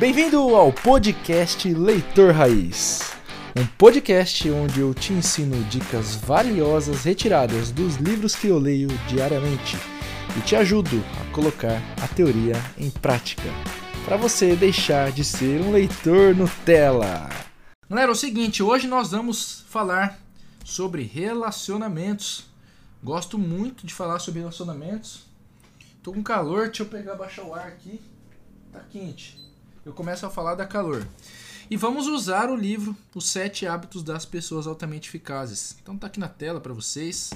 Bem-vindo ao podcast Leitor Raiz. Um podcast onde eu te ensino dicas valiosas retiradas dos livros que eu leio diariamente e te ajudo a colocar a teoria em prática para você deixar de ser um leitor Nutella. Galera, é o seguinte, hoje nós vamos falar sobre relacionamentos. Gosto muito de falar sobre relacionamentos. Tô com calor, deixa eu pegar baixar o ar aqui. Tá quente. Eu começo a falar da calor. E vamos usar o livro Os Sete Hábitos das Pessoas Altamente Eficazes. Então tá aqui na tela para vocês.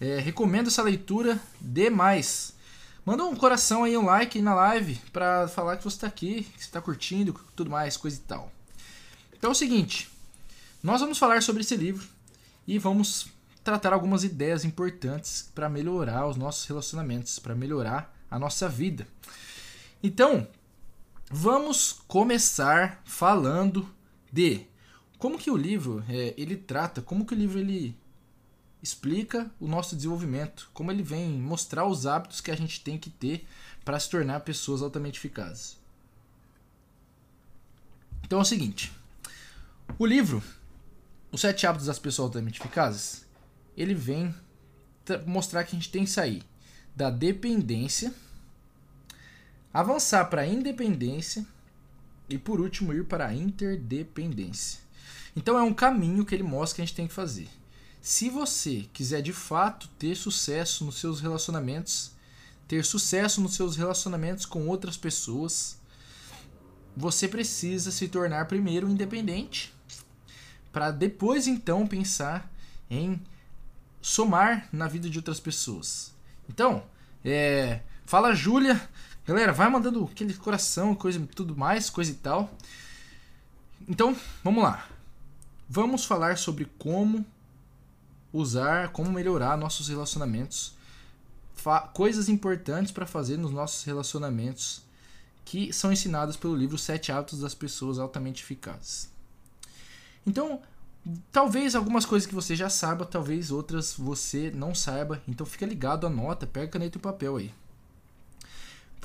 É, recomendo essa leitura demais. Manda um coração aí, um like na live para falar que você está aqui, que você está curtindo, tudo mais, coisa e tal. Então é o seguinte, nós vamos falar sobre esse livro e vamos tratar algumas ideias importantes para melhorar os nossos relacionamentos, para melhorar a nossa vida. Então, vamos começar falando de como que o livro é, ele trata, como que o livro ele explica o nosso desenvolvimento, como ele vem mostrar os hábitos que a gente tem que ter para se tornar pessoas altamente eficazes. Então é o seguinte, o livro Os Sete Hábitos das Pessoas Altamente Eficazes, ele vem mostrar que a gente tem que sair da dependência, avançar para a independência e por último ir para a interdependência. Então é um caminho que ele mostra que a gente tem que fazer. Se você quiser de fato ter sucesso nos seus relacionamentos, ter sucesso nos seus relacionamentos com outras pessoas, você precisa se tornar primeiro independente, para depois então pensar em somar na vida de outras pessoas. Então, é, fala Júlia, galera, vai mandando aquele coração, coisa tudo mais, coisa e tal. Então, vamos lá. Vamos falar sobre como usar, como melhorar nossos relacionamentos, coisas importantes para fazer nos nossos relacionamentos que são ensinadas pelo livro Sete Hábitos das Pessoas Altamente Eficazes. Então, talvez algumas coisas que você já saiba, talvez outras você não saiba. Então, fica ligado, anota, pega caneta e papel aí.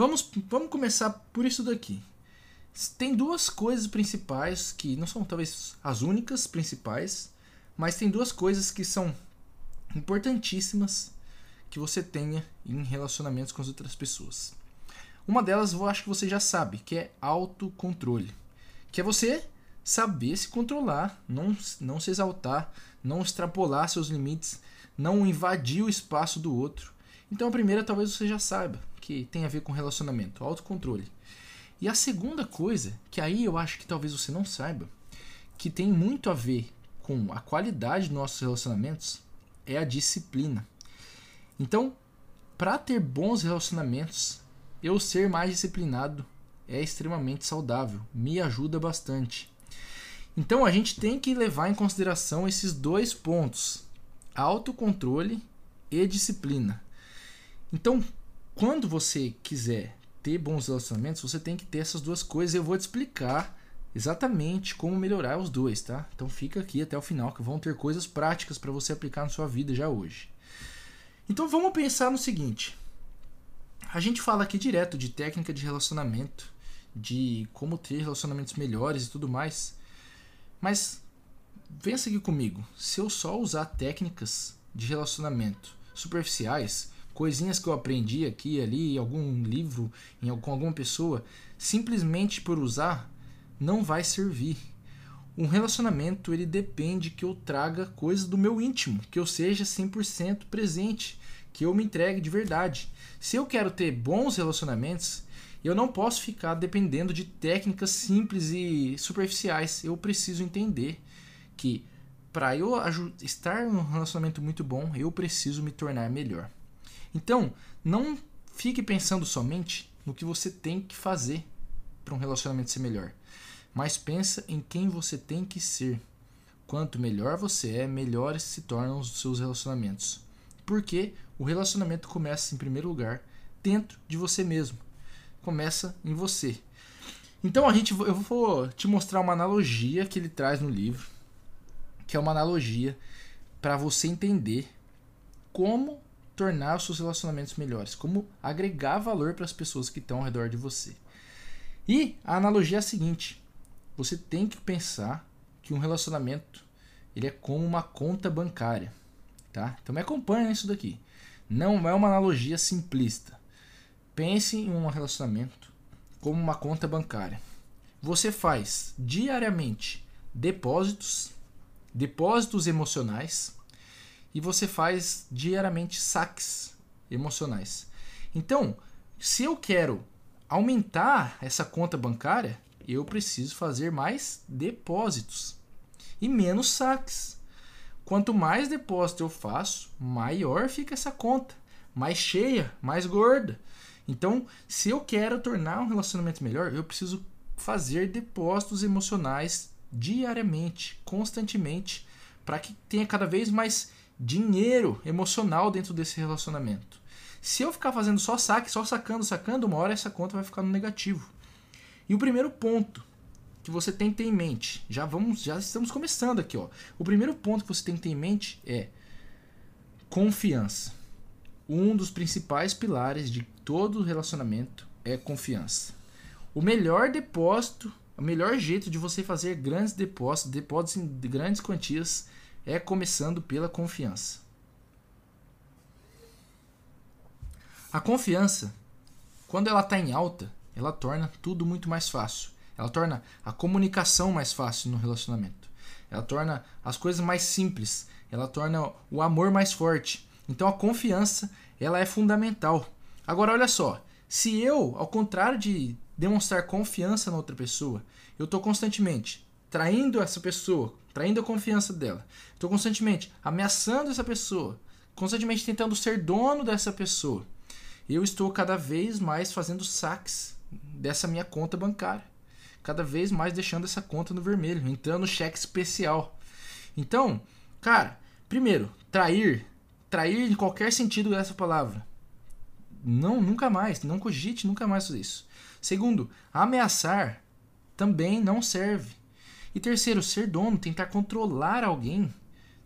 Vamos, vamos começar por isso daqui. Tem duas coisas principais que não são talvez as únicas principais, mas tem duas coisas que são importantíssimas que você tenha em relacionamentos com as outras pessoas. Uma delas eu acho que você já sabe, que é autocontrole. Que é você saber se controlar, não, não se exaltar, não extrapolar seus limites, não invadir o espaço do outro. Então a primeira talvez você já saiba, que tem a ver com relacionamento, autocontrole. E a segunda coisa, que aí eu acho que talvez você não saiba, que tem muito a ver com a qualidade dos nossos relacionamentos é a disciplina. Então, para ter bons relacionamentos, eu ser mais disciplinado é extremamente saudável, me ajuda bastante. Então a gente tem que levar em consideração esses dois pontos: autocontrole e disciplina. Então, quando você quiser ter bons relacionamentos, você tem que ter essas duas coisas. Eu vou te explicar exatamente como melhorar os dois, tá? Então fica aqui até o final que vão ter coisas práticas para você aplicar na sua vida já hoje. Então vamos pensar no seguinte: a gente fala aqui direto de técnica de relacionamento, de como ter relacionamentos melhores e tudo mais, mas pensa aqui comigo: se eu só usar técnicas de relacionamento superficiais, coisinhas que eu aprendi aqui e ali, em algum livro, em, com alguma pessoa, simplesmente por usar, não vai servir. Um relacionamento ele depende que eu traga coisas do meu íntimo, que eu seja 100% presente, que eu me entregue de verdade. Se eu quero ter bons relacionamentos, eu não posso ficar dependendo de técnicas simples e superficiais. Eu preciso entender que para eu estar num relacionamento muito bom, eu preciso me tornar melhor. Então, não fique pensando somente no que você tem que fazer para um relacionamento ser melhor mas pensa em quem você tem que ser. Quanto melhor você é, melhores se tornam os seus relacionamentos. Porque o relacionamento começa em primeiro lugar dentro de você mesmo. Começa em você. Então a gente eu vou te mostrar uma analogia que ele traz no livro, que é uma analogia para você entender como tornar os seus relacionamentos melhores, como agregar valor para as pessoas que estão ao redor de você. E a analogia é a seguinte: você tem que pensar que um relacionamento ele é como uma conta bancária, tá? Então me acompanha nisso daqui. Não é uma analogia simplista. Pense em um relacionamento como uma conta bancária. Você faz diariamente depósitos, depósitos emocionais e você faz diariamente saques emocionais. Então, se eu quero aumentar essa conta bancária, eu preciso fazer mais depósitos e menos saques. Quanto mais depósito eu faço, maior fica essa conta, mais cheia, mais gorda. Então, se eu quero tornar um relacionamento melhor, eu preciso fazer depósitos emocionais diariamente, constantemente, para que tenha cada vez mais dinheiro emocional dentro desse relacionamento. Se eu ficar fazendo só saque, só sacando, sacando, uma hora essa conta vai ficar no negativo. E o primeiro ponto que você tem que ter em mente, já vamos, já estamos começando aqui, ó. O primeiro ponto que você tem que ter em mente é confiança. Um dos principais pilares de todo relacionamento é confiança. O melhor depósito, o melhor jeito de você fazer grandes depósitos, depósitos em grandes quantias, é começando pela confiança. A confiança, quando ela está em alta, ela torna tudo muito mais fácil. Ela torna a comunicação mais fácil no relacionamento. Ela torna as coisas mais simples. Ela torna o amor mais forte. Então a confiança, ela é fundamental. Agora olha só, se eu, ao contrário de demonstrar confiança na outra pessoa, eu estou constantemente traindo essa pessoa, traindo a confiança dela, estou constantemente ameaçando essa pessoa, constantemente tentando ser dono dessa pessoa, eu estou cada vez mais fazendo saques dessa minha conta bancária cada vez mais deixando essa conta no vermelho, entrando no cheque especial. Então, cara, primeiro, trair, trair em qualquer sentido dessa palavra. Não, nunca mais, não cogite nunca mais isso. Segundo, ameaçar também não serve. E terceiro, ser dono, tentar controlar alguém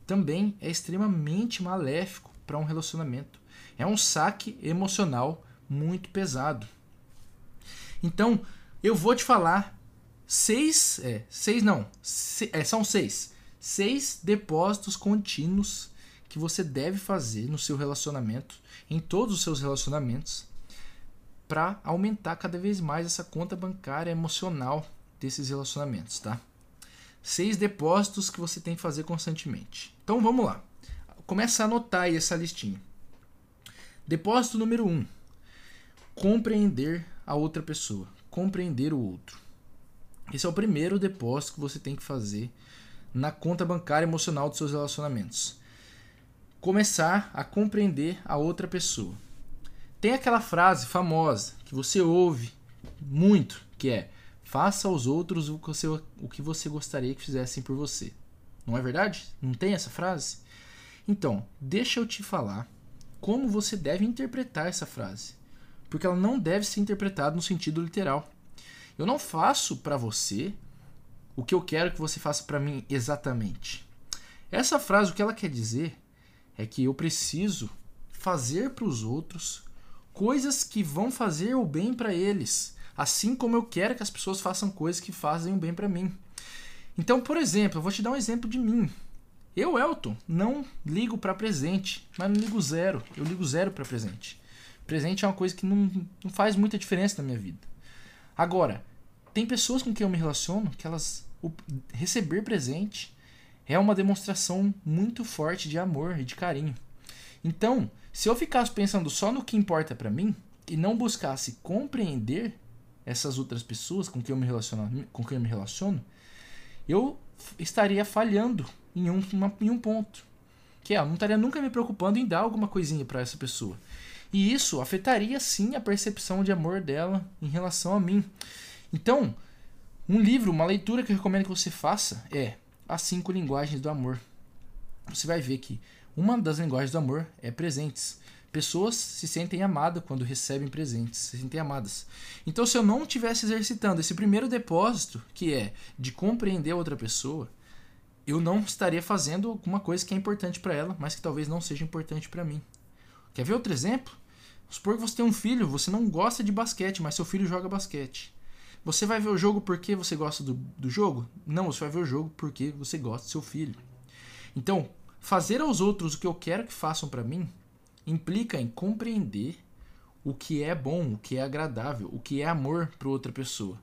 também é extremamente maléfico para um relacionamento. É um saque emocional muito pesado. Então, eu vou te falar seis, é, seis não, se, é, são seis, seis depósitos contínuos que você deve fazer no seu relacionamento, em todos os seus relacionamentos, para aumentar cada vez mais essa conta bancária emocional desses relacionamentos, tá? Seis depósitos que você tem que fazer constantemente. Então vamos lá. Começa a anotar aí essa listinha. Depósito número um: compreender a outra pessoa, compreender o outro. Esse é o primeiro depósito que você tem que fazer na conta bancária emocional dos seus relacionamentos. Começar a compreender a outra pessoa. Tem aquela frase famosa que você ouve muito, que é: faça aos outros o que você, o que você gostaria que fizessem por você. Não é verdade? Não tem essa frase? Então, deixa eu te falar como você deve interpretar essa frase. Porque ela não deve ser interpretada no sentido literal. Eu não faço para você o que eu quero que você faça para mim exatamente. Essa frase, o que ela quer dizer é que eu preciso fazer para os outros coisas que vão fazer o bem para eles, assim como eu quero que as pessoas façam coisas que fazem o bem para mim. Então, por exemplo, eu vou te dar um exemplo de mim. Eu, Elton, não ligo para presente, mas não ligo zero. Eu ligo zero para presente. Presente é uma coisa que não, não faz muita diferença na minha vida. Agora, tem pessoas com quem eu me relaciono que elas o, receber presente é uma demonstração muito forte de amor e de carinho. Então, se eu ficasse pensando só no que importa para mim e não buscasse compreender essas outras pessoas com quem eu me relaciono, com quem eu me relaciono, eu estaria falhando em um, uma, em um ponto. Que é, eu não estaria nunca me preocupando em dar alguma coisinha para essa pessoa. E isso afetaria sim a percepção de amor dela em relação a mim. Então, um livro, uma leitura que eu recomendo que você faça é As Cinco Linguagens do Amor. Você vai ver que uma das linguagens do amor é presentes. Pessoas se sentem amadas quando recebem presentes, se sentem amadas. Então, se eu não estivesse exercitando esse primeiro depósito, que é de compreender outra pessoa, eu não estaria fazendo alguma coisa que é importante para ela, mas que talvez não seja importante para mim. Quer ver outro exemplo? Supor que você tem um filho, você não gosta de basquete, mas seu filho joga basquete. Você vai ver o jogo porque você gosta do, do jogo? Não, você vai ver o jogo porque você gosta do seu filho. Então, fazer aos outros o que eu quero que façam para mim implica em compreender o que é bom, o que é agradável, o que é amor para outra pessoa.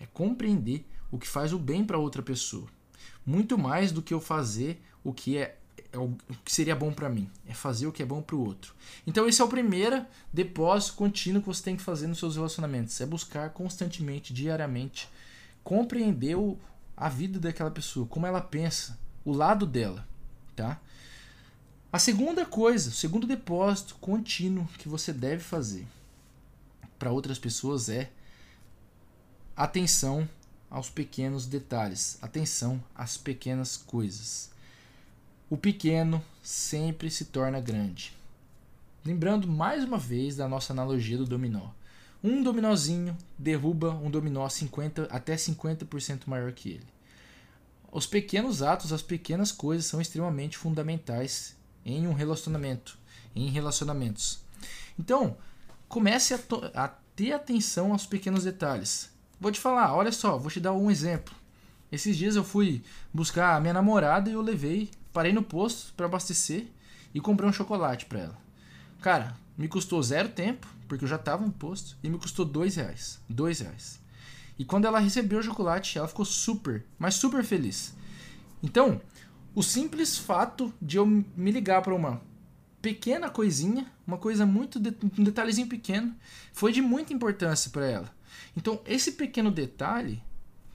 É compreender o que faz o bem para outra pessoa. Muito mais do que eu fazer o que é, é o que seria bom para mim, é fazer o que é bom para o outro. Então esse é o primeiro depósito contínuo que você tem que fazer nos seus relacionamentos, é buscar constantemente, diariamente, compreender o, a vida daquela pessoa, como ela pensa, o lado dela, tá? A segunda coisa, o segundo depósito contínuo que você deve fazer para outras pessoas é atenção aos pequenos detalhes, atenção às pequenas coisas. O pequeno sempre se torna grande. Lembrando mais uma vez da nossa analogia do dominó. Um dominózinho derruba um dominó 50 até 50% maior que ele. Os pequenos atos, as pequenas coisas são extremamente fundamentais em um relacionamento, em relacionamentos. Então, comece a, a ter atenção aos pequenos detalhes. Vou te falar, olha só, vou te dar um exemplo. Esses dias eu fui buscar a minha namorada e eu levei, parei no posto para abastecer e comprei um chocolate para ela. Cara, me custou zero tempo, porque eu já tava no posto, e me custou dois reais. Dois reais. E quando ela recebeu o chocolate, ela ficou super, mas super feliz. Então, o simples fato de eu me ligar para uma pequena coisinha, uma coisa muito de, um detalhezinho pequeno, foi de muita importância para ela. Então, esse pequeno detalhe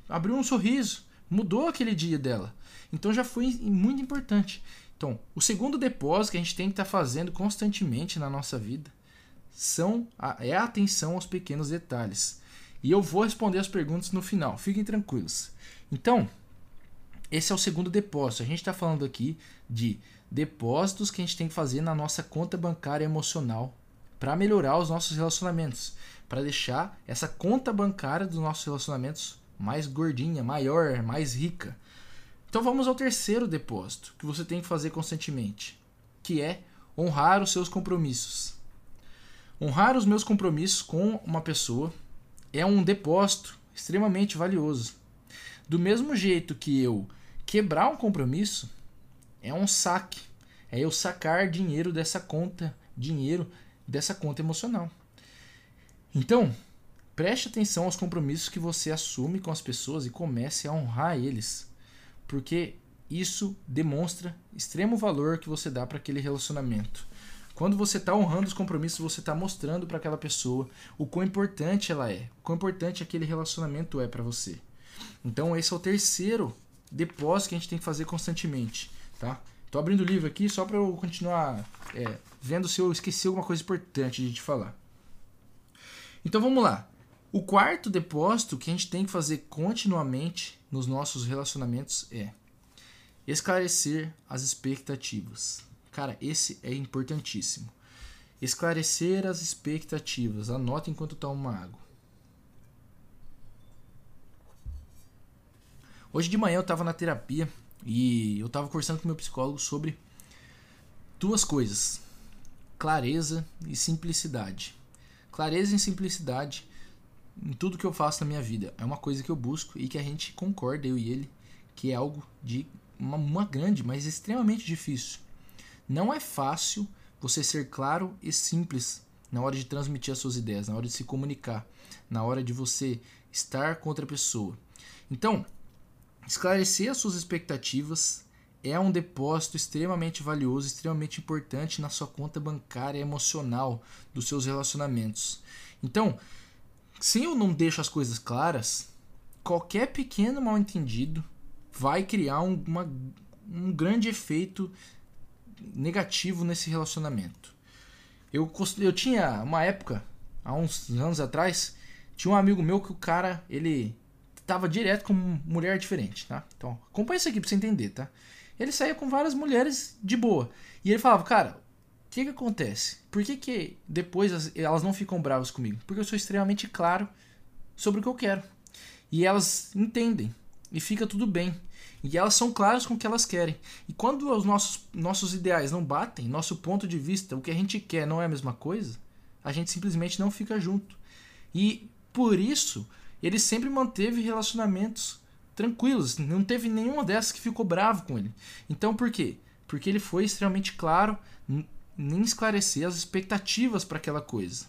abriu um sorriso, mudou aquele dia dela. Então já foi muito importante. Então, o segundo depósito que a gente tem que estar tá fazendo constantemente na nossa vida são a, é a atenção aos pequenos detalhes. E eu vou responder as perguntas no final, fiquem tranquilos. Então, esse é o segundo depósito. A gente está falando aqui de depósitos que a gente tem que fazer na nossa conta bancária emocional para melhorar os nossos relacionamentos, para deixar essa conta bancária dos nossos relacionamentos mais gordinha, maior, mais rica. Então vamos ao terceiro depósito que você tem que fazer constantemente, que é honrar os seus compromissos. Honrar os meus compromissos com uma pessoa é um depósito extremamente valioso. Do mesmo jeito que eu Quebrar um compromisso é um saque. É eu sacar dinheiro dessa conta, dinheiro dessa conta emocional. Então, preste atenção aos compromissos que você assume com as pessoas e comece a honrar eles, porque isso demonstra extremo valor que você dá para aquele relacionamento. Quando você está honrando os compromissos, você está mostrando para aquela pessoa o quão importante ela é, o quão importante aquele relacionamento é para você. Então, esse é o terceiro depósito que a gente tem que fazer constantemente, tá? Tô abrindo o livro aqui só para eu continuar é, vendo se eu esqueci alguma coisa importante de te falar. Então vamos lá. O quarto depósito que a gente tem que fazer continuamente nos nossos relacionamentos é esclarecer as expectativas. Cara, esse é importantíssimo. Esclarecer as expectativas. Anota enquanto toma uma água. Hoje de manhã eu estava na terapia e eu estava conversando com meu psicólogo sobre duas coisas: clareza e simplicidade. Clareza e simplicidade em tudo que eu faço na minha vida é uma coisa que eu busco e que a gente concorda, eu e ele, que é algo de uma, uma grande, mas extremamente difícil. Não é fácil você ser claro e simples na hora de transmitir as suas ideias, na hora de se comunicar, na hora de você estar com outra pessoa. Então, Esclarecer as suas expectativas é um depósito extremamente valioso, extremamente importante na sua conta bancária emocional dos seus relacionamentos. Então, se eu não deixo as coisas claras, qualquer pequeno mal entendido vai criar um, uma, um grande efeito negativo nesse relacionamento. Eu, eu tinha uma época, há uns anos atrás, tinha um amigo meu que o cara, ele tava direto com mulher diferente, tá? Então, acompanha isso aqui pra você entender, tá? Ele saía com várias mulheres de boa. E ele falava, cara, o que que acontece? Por que que depois elas não ficam bravas comigo? Porque eu sou extremamente claro sobre o que eu quero. E elas entendem. E fica tudo bem. E elas são claras com o que elas querem. E quando os nossos, nossos ideais não batem, nosso ponto de vista, o que a gente quer não é a mesma coisa, a gente simplesmente não fica junto. E por isso ele sempre manteve relacionamentos tranquilos, não teve nenhuma dessas que ficou bravo com ele. Então por quê? Porque ele foi extremamente claro em esclarecer as expectativas para aquela coisa.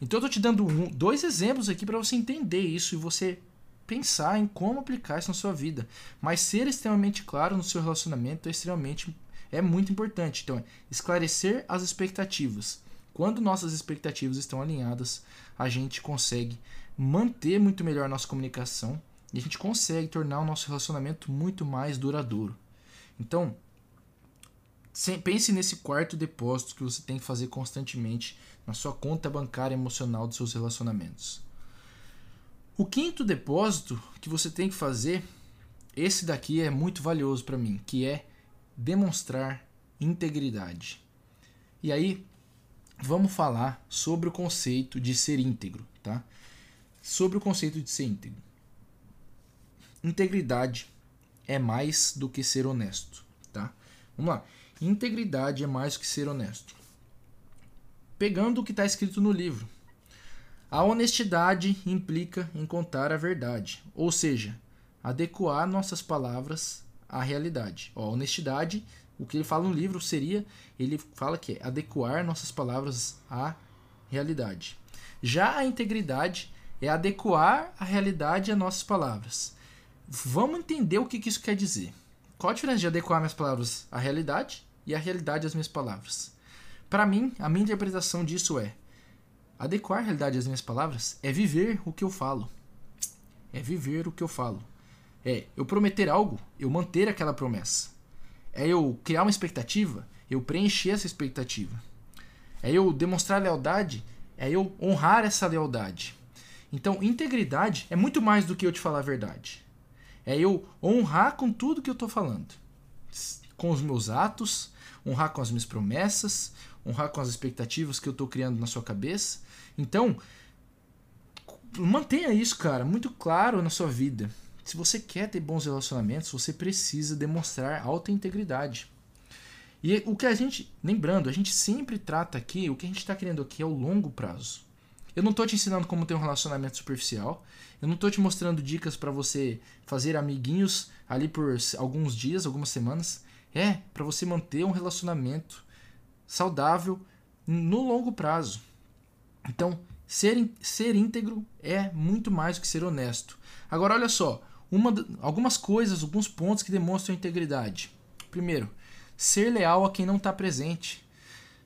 Então eu tô te dando um, dois exemplos aqui para você entender isso e você pensar em como aplicar isso na sua vida. Mas ser extremamente claro no seu relacionamento é extremamente é muito importante. Então, esclarecer as expectativas. Quando nossas expectativas estão alinhadas, a gente consegue manter muito melhor nossa comunicação e a gente consegue tornar o nosso relacionamento muito mais duradouro. Então, pense nesse quarto depósito que você tem que fazer constantemente na sua conta bancária emocional dos seus relacionamentos. O quinto depósito que você tem que fazer, esse daqui é muito valioso para mim, que é demonstrar integridade. E aí, vamos falar sobre o conceito de ser íntegro, tá? Sobre o conceito de ser íntegro. Integridade é mais do que ser honesto, tá? Vamos lá. Integridade é mais do que ser honesto. Pegando o que está escrito no livro, a honestidade implica em contar a verdade, ou seja, adequar nossas palavras à realidade. Ó, a honestidade, o que ele fala no livro seria, ele fala que é adequar nossas palavras à realidade. Já a integridade é adequar a realidade às nossas palavras. Vamos entender o que, que isso quer dizer. Qual a diferença de adequar minhas palavras à realidade e a realidade às minhas palavras? Para mim, a minha interpretação disso é Adequar a realidade às minhas palavras é viver o que eu falo. É viver o que eu falo. É eu prometer algo, eu manter aquela promessa. É eu criar uma expectativa, eu preencher essa expectativa. É eu demonstrar lealdade, é eu honrar essa lealdade. Então, integridade é muito mais do que eu te falar a verdade. É eu honrar com tudo que eu estou falando. Com os meus atos, honrar com as minhas promessas, honrar com as expectativas que eu estou criando na sua cabeça então, mantenha isso, cara, muito claro na sua vida. Se você quer ter bons relacionamentos, você precisa demonstrar alta integridade. E o que a gente, lembrando, a gente sempre trata aqui, o que a gente está querendo aqui é o longo prazo. Eu não estou te ensinando como ter um relacionamento superficial. Eu não estou te mostrando dicas para você fazer amiguinhos ali por alguns dias, algumas semanas. É para você manter um relacionamento saudável no longo prazo. Então, ser, ser íntegro é muito mais do que ser honesto. Agora, olha só, uma, algumas coisas, alguns pontos que demonstram integridade. Primeiro, ser leal a quem não está presente.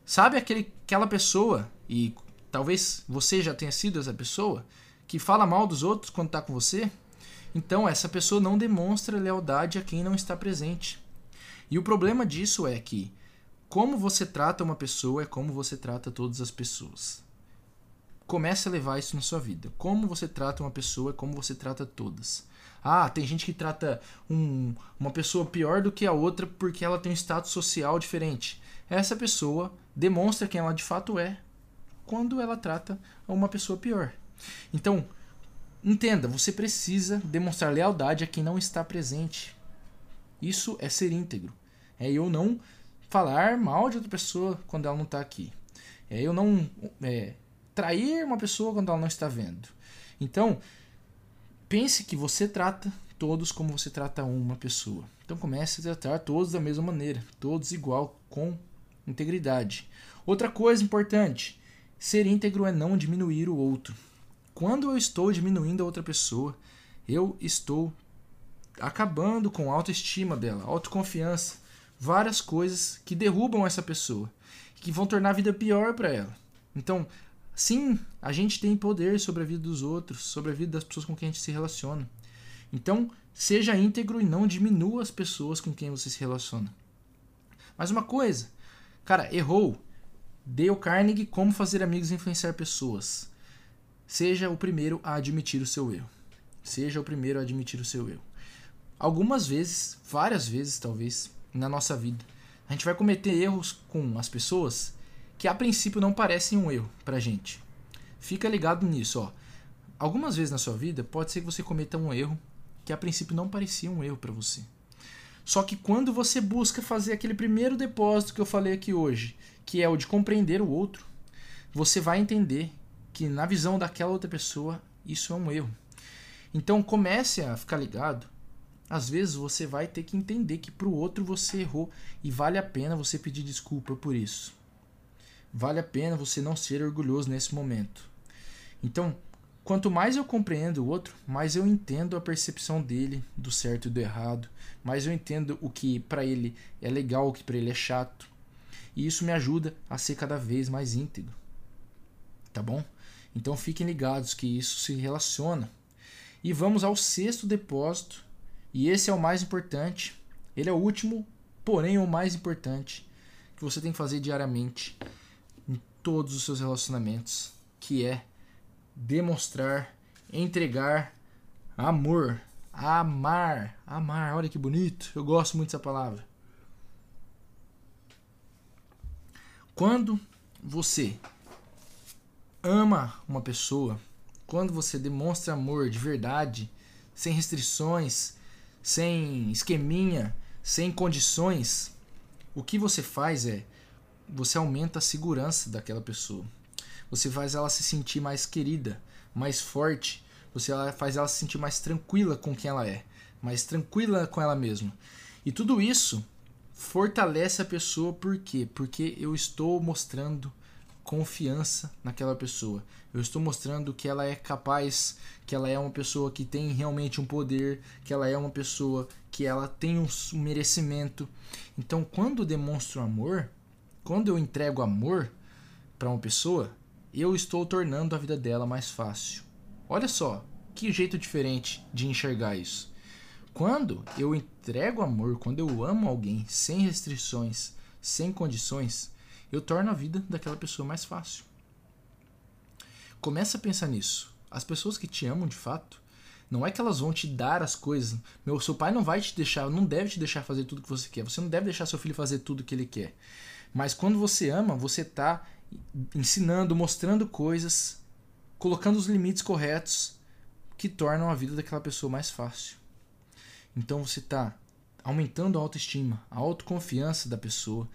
Sabe aquele, aquela pessoa, e talvez você já tenha sido essa pessoa, que fala mal dos outros quando está com você? Então, essa pessoa não demonstra lealdade a quem não está presente. E o problema disso é que, como você trata uma pessoa é como você trata todas as pessoas. Comece a levar isso na sua vida. Como você trata uma pessoa, como você trata todas. Ah, tem gente que trata um, uma pessoa pior do que a outra porque ela tem um status social diferente. Essa pessoa demonstra quem ela de fato é quando ela trata uma pessoa pior. Então, entenda, você precisa demonstrar lealdade a quem não está presente. Isso é ser íntegro. É eu não falar mal de outra pessoa quando ela não está aqui. É eu não é, trair uma pessoa quando ela não está vendo. Então, pense que você trata todos como você trata uma pessoa. Então comece a tratar todos da mesma maneira, todos igual, com integridade. Outra coisa importante, ser íntegro é não diminuir o outro. Quando eu estou diminuindo a outra pessoa, eu estou acabando com a autoestima dela, autoconfiança, várias coisas que derrubam essa pessoa, que vão tornar a vida pior para ela. Então, Sim, a gente tem poder sobre a vida dos outros, sobre a vida das pessoas com quem a gente se relaciona. Então, seja íntegro e não diminua as pessoas com quem você se relaciona. Mas uma coisa, cara, errou. Dale Carnegie, Como Fazer Amigos e Influenciar Pessoas. Seja o primeiro a admitir o seu erro. Seja o primeiro a admitir o seu erro. Algumas vezes, várias vezes talvez, na nossa vida, a gente vai cometer erros com as pessoas que a princípio não parecem um erro pra gente. Fica ligado nisso, ó. Algumas vezes na sua vida pode ser que você cometa um erro que a princípio não parecia um erro para você. Só que quando você busca fazer aquele primeiro depósito que eu falei aqui hoje, que é o de compreender o outro, você vai entender que na visão daquela outra pessoa isso é um erro. Então comece a ficar ligado. Às vezes você vai ter que entender que para o outro você errou e vale a pena você pedir desculpa por isso. Vale a pena você não ser orgulhoso nesse momento. Então, quanto mais eu compreendo o outro, mais eu entendo a percepção dele do certo e do errado, mais eu entendo o que para ele é legal, o que para ele é chato. E isso me ajuda a ser cada vez mais íntegro. Tá bom? Então fiquem ligados que isso se relaciona. E vamos ao sexto depósito, e esse é o mais importante. Ele é o último, porém o mais importante que você tem que fazer diariamente em todos os seus relacionamentos, que é demonstrar, entregar amor, amar, amar. Olha que bonito. Eu gosto muito dessa palavra. Quando você ama uma pessoa, quando você demonstra amor de verdade, sem restrições, sem esqueminha, sem condições, o que você faz é você aumenta a segurança daquela pessoa. Você faz ela se sentir mais querida, mais forte. Você faz ela se sentir mais tranquila com quem ela é, mais tranquila com ela mesma. E tudo isso fortalece a pessoa por quê? Porque eu estou mostrando confiança naquela pessoa. Eu estou mostrando que ela é capaz, que ela é uma pessoa que tem realmente um poder, que ela é uma pessoa que ela tem um merecimento. Então, quando demonstro amor, quando eu entrego amor para uma pessoa, eu estou tornando a vida dela mais fácil. Olha só, que jeito diferente de enxergar isso. Quando eu entrego amor, quando eu amo alguém sem restrições, sem condições, eu torno a vida daquela pessoa mais fácil. Começa a pensar nisso. As pessoas que te amam de fato, não é que elas vão te dar as coisas. Meu, seu pai não vai te deixar, não deve te deixar fazer tudo que você quer. Você não deve deixar seu filho fazer tudo que ele quer. Mas quando você ama, você está ensinando, mostrando coisas, colocando os limites corretos que tornam a vida daquela pessoa mais fácil. Então você está aumentando a autoestima, a autoconfiança da pessoa,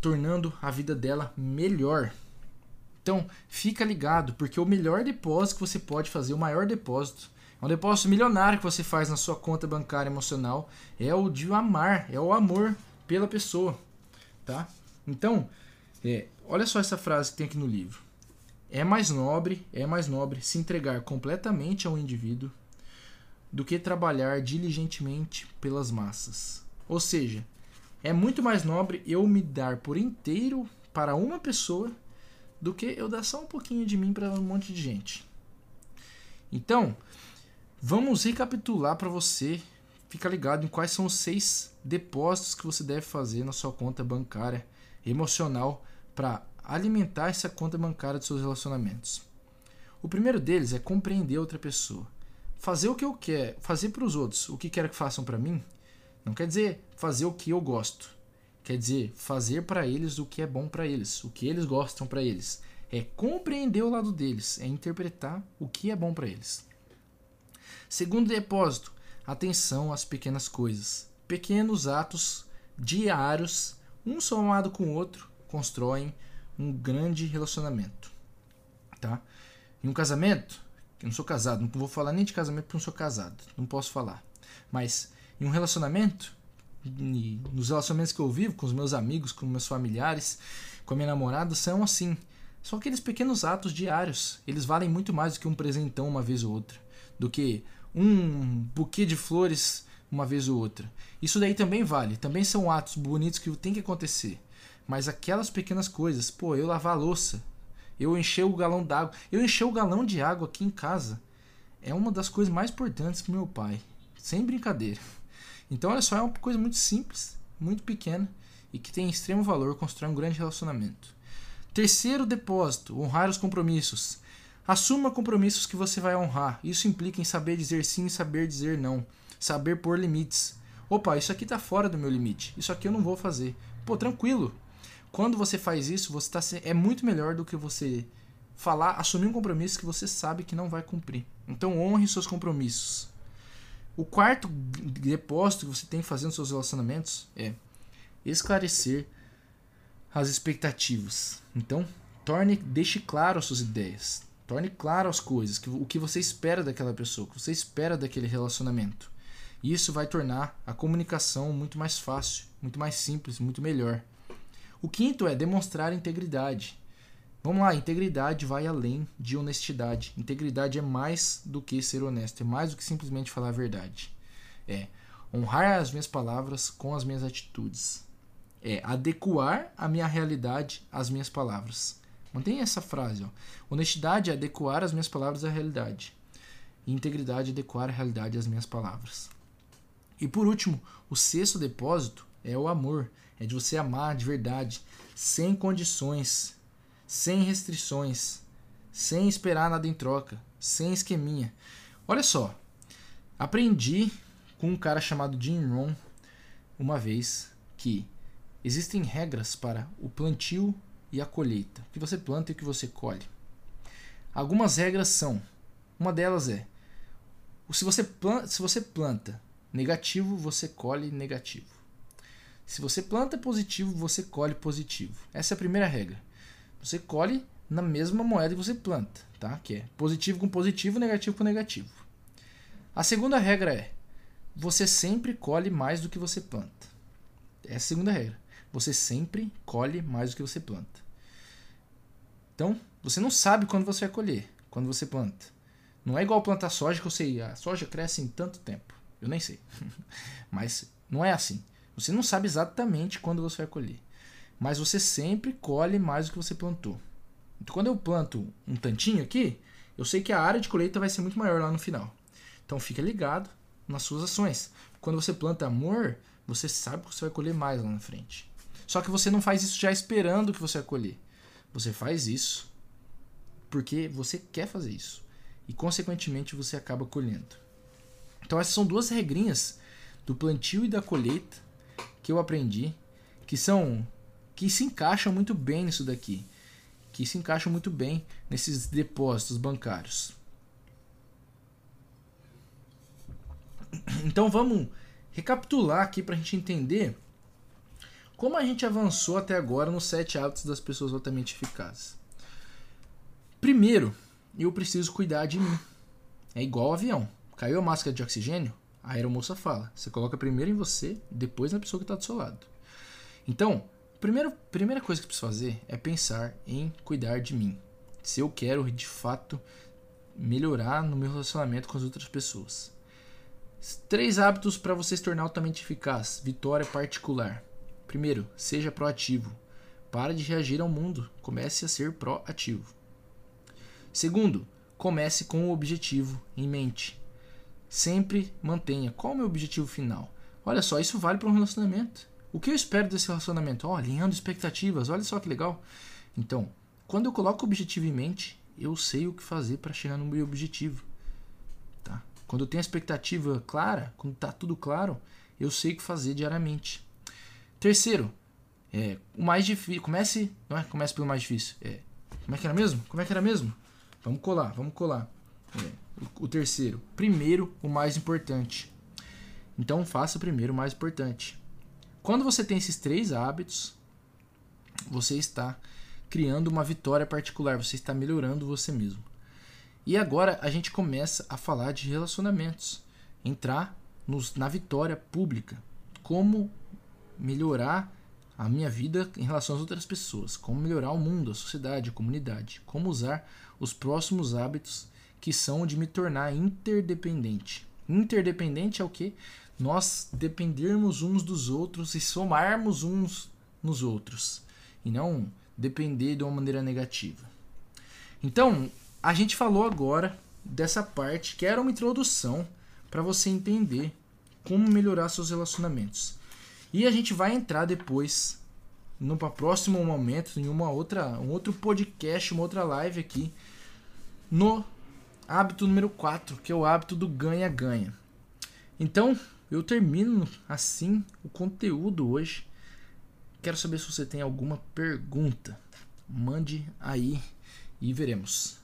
tornando a vida dela melhor. Então, fica ligado, porque o melhor depósito que você pode fazer, o maior depósito, é um depósito milionário que você faz na sua conta bancária emocional, é o de amar, é o amor pela pessoa, tá? Então, é, olha só essa frase que tem aqui no livro. É mais nobre, é mais nobre se entregar completamente ao indivíduo do que trabalhar diligentemente pelas massas. Ou seja, é muito mais nobre eu me dar por inteiro para uma pessoa do que eu dar só um pouquinho de mim para um monte de gente. Então, vamos recapitular para você. Fica ligado em quais são os seis depósitos que você deve fazer na sua conta bancária emocional para alimentar essa conta bancária dos seus relacionamentos. O primeiro deles é compreender outra pessoa. Fazer o que eu quero, fazer para os outros o que quero que façam para mim, não quer dizer fazer o que eu gosto. Quer dizer fazer para eles o que é bom para eles, o que eles gostam para eles. É compreender o lado deles, é interpretar o que é bom para eles. Segundo depósito, atenção às pequenas coisas. Pequenos atos diários, um somado com o outro, constroem um grande relacionamento. Tá? Em um casamento, eu não sou casado, não vou falar nem de casamento porque não sou casado, não posso falar. Mas em um relacionamento, nos relacionamentos que eu vivo com os meus amigos, com meus familiares, com a minha namorada, são assim. São aqueles pequenos atos diários. Eles valem muito mais do que um presentão uma vez ou outra, do que um buquê de flores uma vez ou outra. Isso daí também vale, também são atos bonitos que tem que acontecer. Mas aquelas pequenas coisas, pô, eu lavar a louça, eu encher o galão d'água, eu encher o galão de água aqui em casa, é uma das coisas mais importantes pro meu pai. Sem brincadeira. Então, olha só, é uma coisa muito simples, muito pequena e que tem extremo valor construir um grande relacionamento. Terceiro depósito: honrar os compromissos. Assuma compromissos que você vai honrar. Isso implica em saber dizer sim e saber dizer não. Saber pôr limites. Opa, isso aqui está fora do meu limite. Isso aqui eu não vou fazer. Pô, tranquilo. Quando você faz isso, você tá, é muito melhor do que você falar, assumir um compromisso que você sabe que não vai cumprir. Então honre seus compromissos. O quarto depósito que você tem que fazer nos seus relacionamentos é esclarecer as expectativas. Então, torne, deixe claro as suas ideias. Torne claro as coisas, o que você espera daquela pessoa, o que você espera daquele relacionamento. Isso vai tornar a comunicação muito mais fácil, muito mais simples, muito melhor. O quinto é demonstrar integridade. Vamos lá, integridade vai além de honestidade. Integridade é mais do que ser honesto, é mais do que simplesmente falar a verdade. É honrar as minhas palavras com as minhas atitudes. É adequar a minha realidade às minhas palavras. Mantenha essa frase. Ó. Honestidade é adequar as minhas palavras à realidade. E integridade é adequar a realidade às minhas palavras. E por último, o sexto depósito é o amor. É de você amar de verdade, sem condições, sem restrições, sem esperar nada em troca, sem esqueminha. Olha só, aprendi com um cara chamado Jim Rohn uma vez que existem regras para o plantio e a colheita, o que você planta e o que você colhe. Algumas regras são, uma delas é, se você planta, se você planta negativo, você colhe negativo. Se você planta positivo, você colhe positivo. Essa é a primeira regra. Você colhe na mesma moeda que você planta, tá? Que é positivo com positivo, negativo com negativo. A segunda regra é: você sempre colhe mais do que você planta. Essa é a segunda regra. Você sempre colhe mais do que você planta. Então, você não sabe quando você vai colher, quando você planta. Não é igual plantar soja que eu sei, a soja cresce em tanto tempo. Eu nem sei. Mas não é assim. Você não sabe exatamente quando você vai colher. Mas você sempre colhe mais do que você plantou. Então, quando eu planto um tantinho aqui, eu sei que a área de colheita vai ser muito maior lá no final. Então, fica ligado nas suas ações. Quando você planta amor, você sabe que você vai colher mais lá na frente. Só que você não faz isso já esperando que você vai colher. Você faz isso porque você quer fazer isso. E, consequentemente, você acaba colhendo. Então essas são duas regrinhas do plantio e da colheita que eu aprendi, que são que se encaixam muito bem nisso daqui, que se encaixam muito bem nesses depósitos bancários. Então vamos recapitular aqui para a gente entender como a gente avançou até agora nos sete hábitos das pessoas altamente eficazes. Primeiro, eu preciso cuidar de mim. É igual ao avião. Caiu a máscara de oxigênio? A aeromoça fala. Você coloca primeiro em você, depois na pessoa que está do seu lado. Então, primeiro, primeira coisa que eu preciso fazer é pensar em cuidar de mim. Se eu quero de fato melhorar no meu relacionamento com as outras pessoas. Três hábitos para você se tornar altamente eficaz. Vitória particular. Primeiro, seja proativo. Pare de reagir ao mundo. Comece a ser proativo. Segundo, comece com o objetivo em mente sempre mantenha qual é o meu objetivo final. Olha só, isso vale para um relacionamento. O que eu espero desse relacionamento? Oh, alinhando expectativas, olha só que legal. Então, quando eu coloco o objetivo em mente, eu sei o que fazer para chegar no meu objetivo. Tá? Quando eu tenho a expectativa clara, quando está tudo claro, eu sei o que fazer diariamente. Terceiro, é, o mais difícil. Comece. Não é? Comece pelo mais difícil. É, como é que era mesmo? Como é que era mesmo? Vamos colar, vamos colar. O terceiro. Primeiro, o mais importante. Então, faça primeiro o mais importante. Quando você tem esses três hábitos, você está criando uma vitória particular, você está melhorando você mesmo. E agora a gente começa a falar de relacionamentos, entrar nos, na vitória pública, como melhorar a minha vida em relação às outras pessoas, como melhorar o mundo, a sociedade, a comunidade, como usar os próximos hábitos que são de me tornar interdependente. Interdependente é o que? Nós dependermos uns dos outros e somarmos uns nos outros. E não depender de uma maneira negativa. Então, a gente falou agora dessa parte que era uma introdução para você entender como melhorar seus relacionamentos. E a gente vai entrar depois no próximo momento em uma outra um outro podcast, uma outra live aqui no hábito número 4, que é o hábito do ganha-ganha. Então, eu termino assim o conteúdo hoje. Quero saber se você tem alguma pergunta. Mande aí e veremos.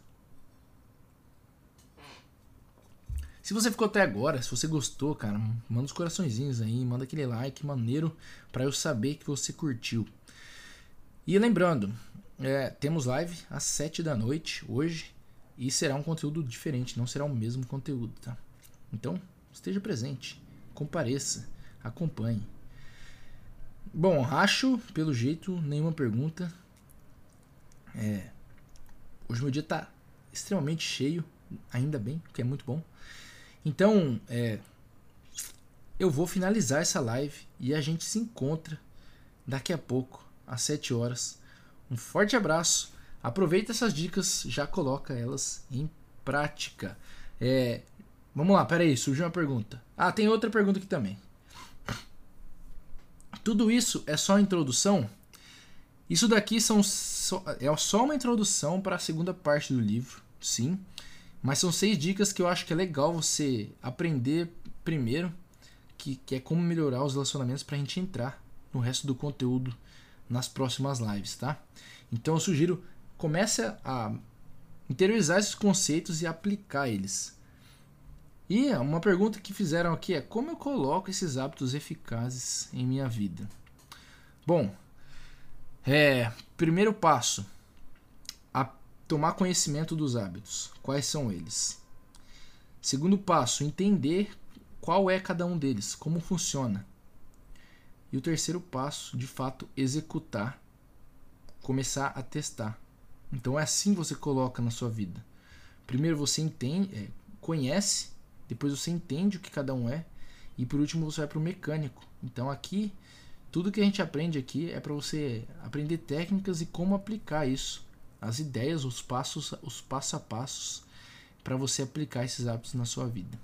Se você ficou até agora, se você gostou, cara, manda os coraçõezinhos aí, manda aquele like maneiro para eu saber que você curtiu. E lembrando, é, temos live às 7 da noite hoje e será um conteúdo diferente, não será o mesmo conteúdo, tá? Então, esteja presente, compareça, acompanhe. Bom, acho, pelo jeito, nenhuma pergunta. É, hoje meu dia tá extremamente cheio, ainda bem, que é muito bom. Então, é, eu vou finalizar essa live e a gente se encontra daqui a pouco, às 7 horas. Um forte abraço. Aproveita essas dicas, já coloca elas em prática. É, vamos lá, peraí, surgiu uma pergunta. Ah, tem outra pergunta aqui também. Tudo isso é só introdução? Isso daqui são só, é só uma introdução para a segunda parte do livro, sim. Mas são seis dicas que eu acho que é legal você aprender primeiro, que, que é como melhorar os relacionamentos para a gente entrar no resto do conteúdo nas próximas lives, tá? Então eu sugiro comece a interiorizar esses conceitos e aplicar eles. E uma pergunta que fizeram aqui é como eu coloco esses hábitos eficazes em minha vida? Bom, é, primeiro passo, tomar conhecimento dos hábitos. Quais são eles? Segundo passo, entender qual é cada um deles, como funciona. E o terceiro passo, de fato, executar, começar a testar. Então é assim que você coloca na sua vida. Primeiro você entende, é, conhece, depois você entende o que cada um é, e por último você vai para o mecânico. Então aqui, tudo que a gente aprende aqui é para você aprender técnicas e como aplicar isso as ideias, os passos, os passo a passos para você aplicar esses hábitos na sua vida.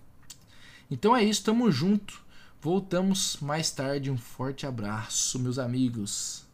Então é isso, tamo junto. Voltamos mais tarde. Um forte abraço, meus amigos.